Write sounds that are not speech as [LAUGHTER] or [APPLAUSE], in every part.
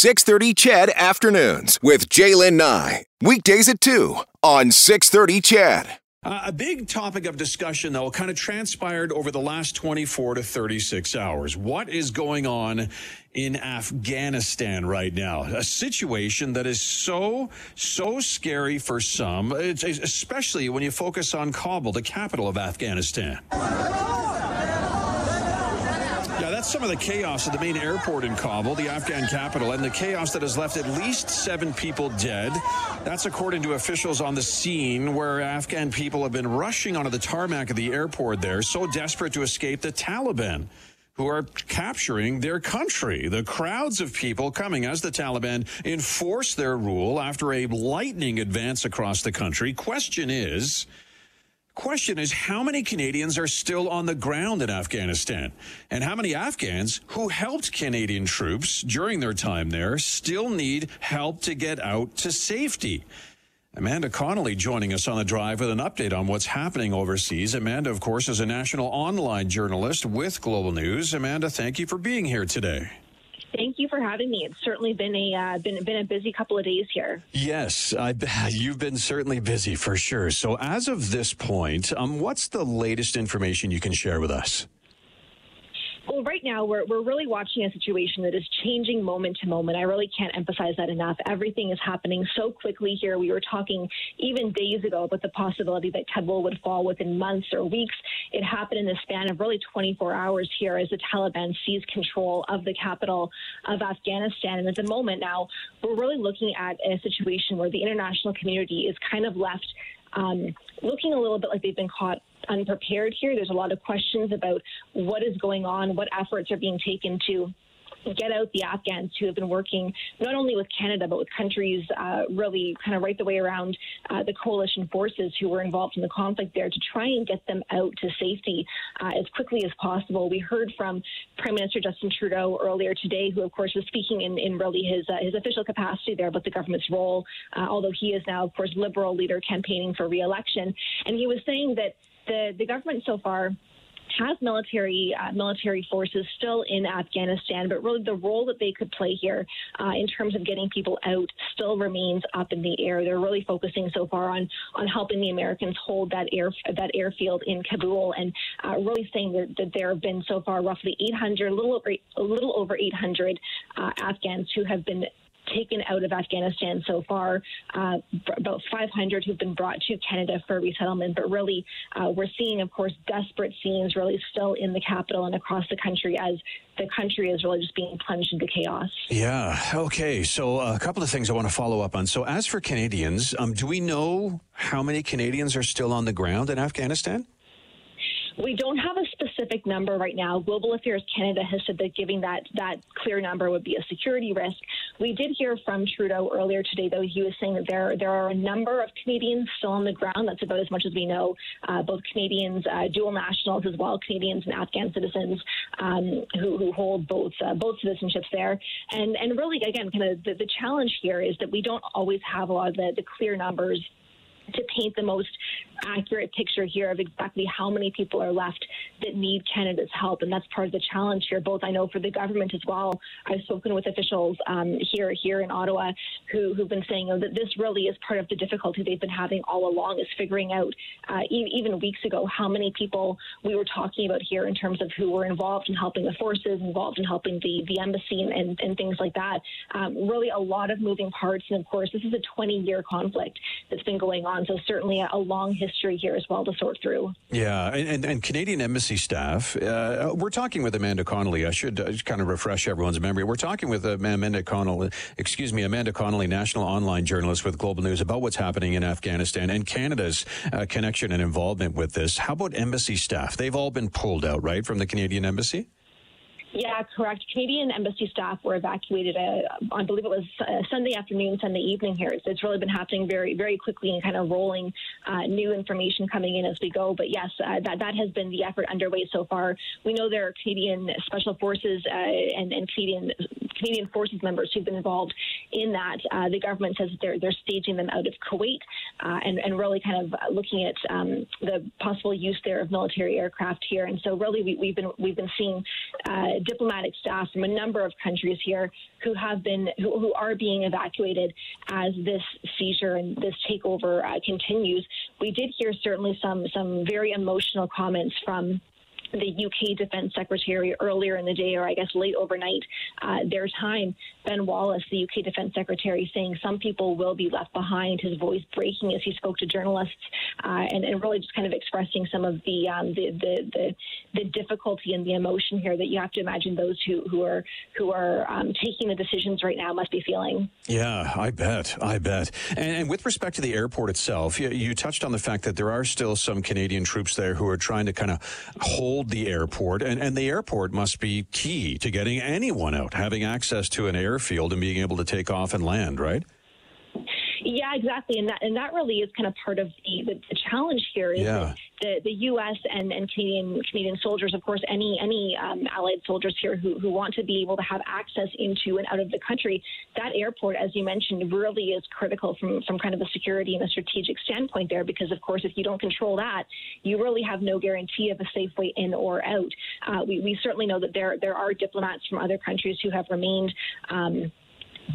630 CHED Afternoons with Jaylen Nye. Weekdays at 2 on 630 CHED. Uh, a big topic of discussion, though, kind of transpired over the last 24 to 36 hours. What is going on in Afghanistan right now? A situation that is so, so scary for some, especially when you focus on Kabul, the capital of Afghanistan. Some of the chaos at the main airport in Kabul, the Afghan capital, and the chaos that has left at least seven people dead. That's according to officials on the scene, where Afghan people have been rushing onto the tarmac of the airport there, so desperate to escape the Taliban who are capturing their country. The crowds of people coming as the Taliban enforce their rule after a lightning advance across the country. Question is, Question is how many Canadians are still on the ground in Afghanistan? And how many Afghans who helped Canadian troops during their time there still need help to get out to safety? Amanda Connolly joining us on the drive with an update on what's happening overseas. Amanda, of course, is a national online journalist with Global News. Amanda, thank you for being here today. Thank you for having me. It's certainly been a uh, been been a busy couple of days here. Yes, I, [LAUGHS] you've been certainly busy for sure. So, as of this point, um, what's the latest information you can share with us? Right now we're, we're really watching a situation that is changing moment to moment. I really can't emphasize that enough. Everything is happening so quickly here. We were talking even days ago about the possibility that Kabul would fall within months or weeks. It happened in the span of really 24 hours here as the Taliban seized control of the capital of Afghanistan. And at the moment now, we're really looking at a situation where the international community is kind of left um, looking a little bit like they've been caught unprepared here. There's a lot of questions about what is going on, what efforts are being taken to get out the Afghans who have been working not only with Canada but with countries uh, really kind of right the way around uh, the coalition forces who were involved in the conflict there to try and get them out to safety uh, as quickly as possible. We heard from Prime Minister Justin Trudeau earlier today, who of course was speaking in, in really his uh, his official capacity there about the government's role, uh, although he is now of course Liberal leader campaigning for re-election, and he was saying that the the government so far has military uh, military forces still in Afghanistan, but really the role that they could play here uh, in terms of getting people out still remains up in the air. They're really focusing so far on on helping the Americans hold that air that airfield in Kabul, and uh, really saying that, that, there have been so far roughly 800, a little over a little over 800 uh, Afghans who have been taken out of Afghanistan so far, uh, about 500 who've been brought to Canada for resettlement. But really, uh, we're seeing, of course, desperate scenes really still in the capital and across the country as the country is really just being plunged into chaos. Yeah. Okay. So a couple of things I want to follow up on. So as for Canadians, um, do we know how many Canadians are still on the ground in Afghanistan? We don't have a specific number right now. Global Affairs Canada has said that giving that that clear number would be a security risk. We did hear from Trudeau earlier today, though he was saying that there there are a number of Canadians still on the ground. That's about as much as we know. Uh, both Canadians, uh, dual nationals as well, Canadians and Afghan citizens um, who, who hold both uh, both citizenships there. And and really, again, kind of the, the challenge here is that we don't always have a lot of the, the clear numbers to paint the most accurate picture here of exactly how many people are left that need Canada's help. And that's part of the challenge here, both I know for the government as well. I've spoken with officials um, here here in Ottawa who, who've been saying you know, that this really is part of the difficulty they've been having all along is figuring out, uh, e- even weeks ago, how many people we were talking about here in terms of who were involved in helping the forces, involved in helping the, the embassy and, and, and things like that. Um, really a lot of moving parts. And of course, this is a 20 year conflict that's been going on. So certainly a, long history here as well to sort through. Yeah, and, and, and Canadian Embassy staff, uh, we're talking with Amanda Connolly. I should uh, kind of refresh everyone's memory. We're talking with uh, Amanda Connolly, excuse me, Amanda Connolly, national online journalist with Global News about what's happening in Afghanistan and Canada's uh, connection and involvement with this. How about embassy staff? They've all been pulled out, right, from the Canadian Embassy? Yeah, correct. Canadian embassy staff were evacuated, uh, I believe it was uh, Sunday afternoon, Sunday evening here. So it's really been happening very, very quickly and kind of rolling uh, new information coming in as we go. But yes, uh, that, that has been the effort underway so far. We know there are Canadian special forces uh, and, and Canadian Canadian Forces members who've been involved in that. Uh, the government says they're they're staging them out of Kuwait uh, and and really kind of looking at um, the possible use there of military aircraft here. And so really we, have been we've been seeing uh, diplomatic staff from a number of countries here who have been who, who are being evacuated as this seizure and this takeover uh, continues. We did hear certainly some some very emotional comments from the UK Defence Secretary earlier in the day, or I guess late overnight, uh, their time. Ben Wallace, the UK Defence Secretary, saying some people will be left behind. His voice breaking as he spoke to journalists, and, and, really just kind of expressing some of the, um, the, the, the the difficulty and the emotion here that you have to imagine those who who are who are um, taking the decisions right now must be feeling. Yeah, I bet, I bet. And, and with respect to the airport itself, you, you touched on the fact that there are still some Canadian troops there who are trying to kind of hold hold the airport, and, and the airport must be key to getting anyone out, having access to an airfield and being able to take off and land, right? Yeah, exactly, and that and that really is kind of part of the, the, the challenge here. Is yeah. the the U.S. and, and Canadian Canadian soldiers, of course, any any um, allied soldiers here who, who want to be able to have access into and out of the country. That airport, as you mentioned, really is critical from from kind of a security and a strategic standpoint there, because of course, if you don't control that, you really have no guarantee of a safe way in or out. Uh, we we certainly know that there there are diplomats from other countries who have remained. Um,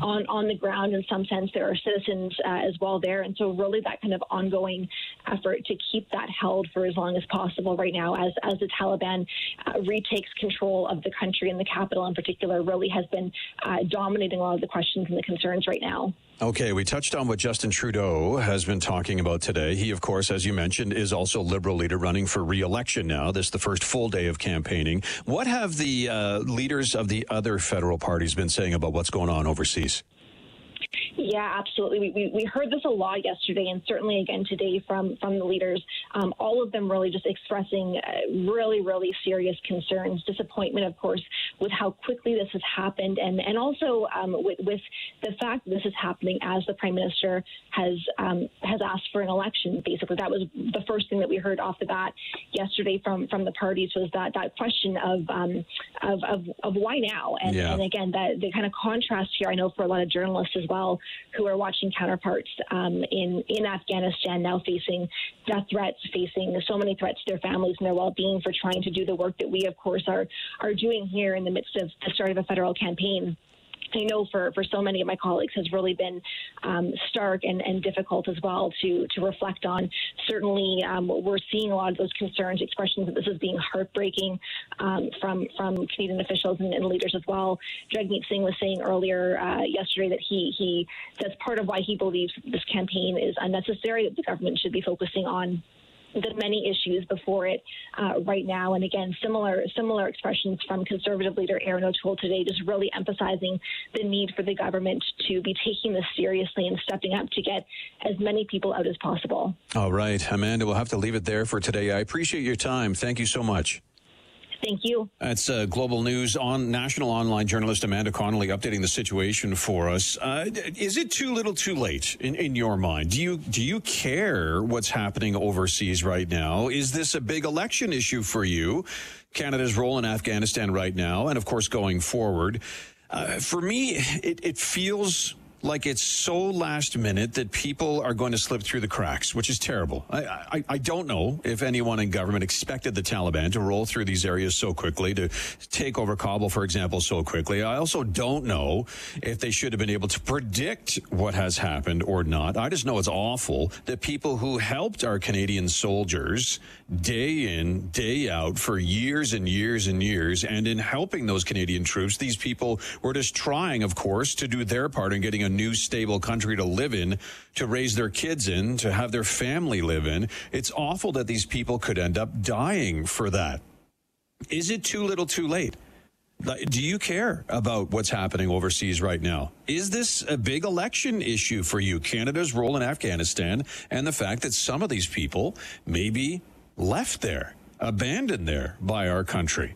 on on the ground in some sense. There are citizens uh, as well there, and so really that kind of ongoing effort to keep that held for as long as possible right now, as as the Taliban uh, retakes control of the country and the capital in particular, really has been uh, dominating a lot of the questions and the concerns right now. Okay, we touched on what Justin Trudeau has been talking about today. He, of course, as you mentioned, is also Liberal leader running for re-election now. This is the first full day of campaigning. What have the uh, leaders of the other federal parties been saying about what's going on overseas? communities? Yeah, absolutely. We, we, we, heard this a lot yesterday, and certainly again today from from the leaders. Um, all of them really just expressing uh, really, really serious concerns, disappointment, of course, with how quickly this has happened, and and also um, with, with the fact that this is happening as the prime minister has um, has asked for an election. Basically, that was the first thing that we heard off the bat yesterday from from the parties was that that question of um, of, of, of why now, and, yeah. and again that the kind of contrast here. I know for a lot of journalists as well who are watching counterparts um, in in Afghanistan now facing death threats, facing so many threats to their families and their well-being for trying to do the work that we, of course, are are doing here in the midst of the start of a federal campaign. I know for, for so many of my colleagues has really been um, stark and, and difficult as well to to reflect on. Certainly, um, we're seeing a lot of those concerns, expressions that this is being heartbreaking um, from from Canadian officials and, and, leaders as well. Jagmeet Singh was saying earlier uh, yesterday that he he that's part of why he believes this campaign is unnecessary. That the government should be focusing on the many issues before it uh, right now. And again, similar similar expressions from Conservative leader Erin O'Toole today, just really emphasizing the need for the government to be taking this seriously and stepping up to get as many people out as possible. All right, Amanda, we'll have to leave it there for today. I appreciate your time. Thank you so much. Thank you. That's uh, Global News on national online journalist Amanda Connolly updating the situation for us. Uh, is it too little, too late in, in your mind? Do you do you care what's happening overseas right now? Is this a big election issue for you? Canada's role in Afghanistan right now, and of course going forward. Uh, for me, it, it feels like it's so last minute that people are going to slip through the cracks, which is terrible. I, I, I, don't know if anyone in government expected the Taliban to roll through these areas so quickly, to take over Kabul, for example, so quickly. I also don't know if they should have been able to predict what has happened or not. I just know it's awful that people who helped our Canadian soldiers day in, day out for years and years and years, and in helping those Canadian troops, these people were just trying, of course, to do their part in getting a new stable country to live in, to raise their kids in, to have their family live in. It's awful that these people could end up dying for that. Is it too little too late? Do you care about what's happening overseas right now? Is this a big election issue for you? Canada's role in Afghanistan and the fact that some of these people may be left there, abandoned there by our country.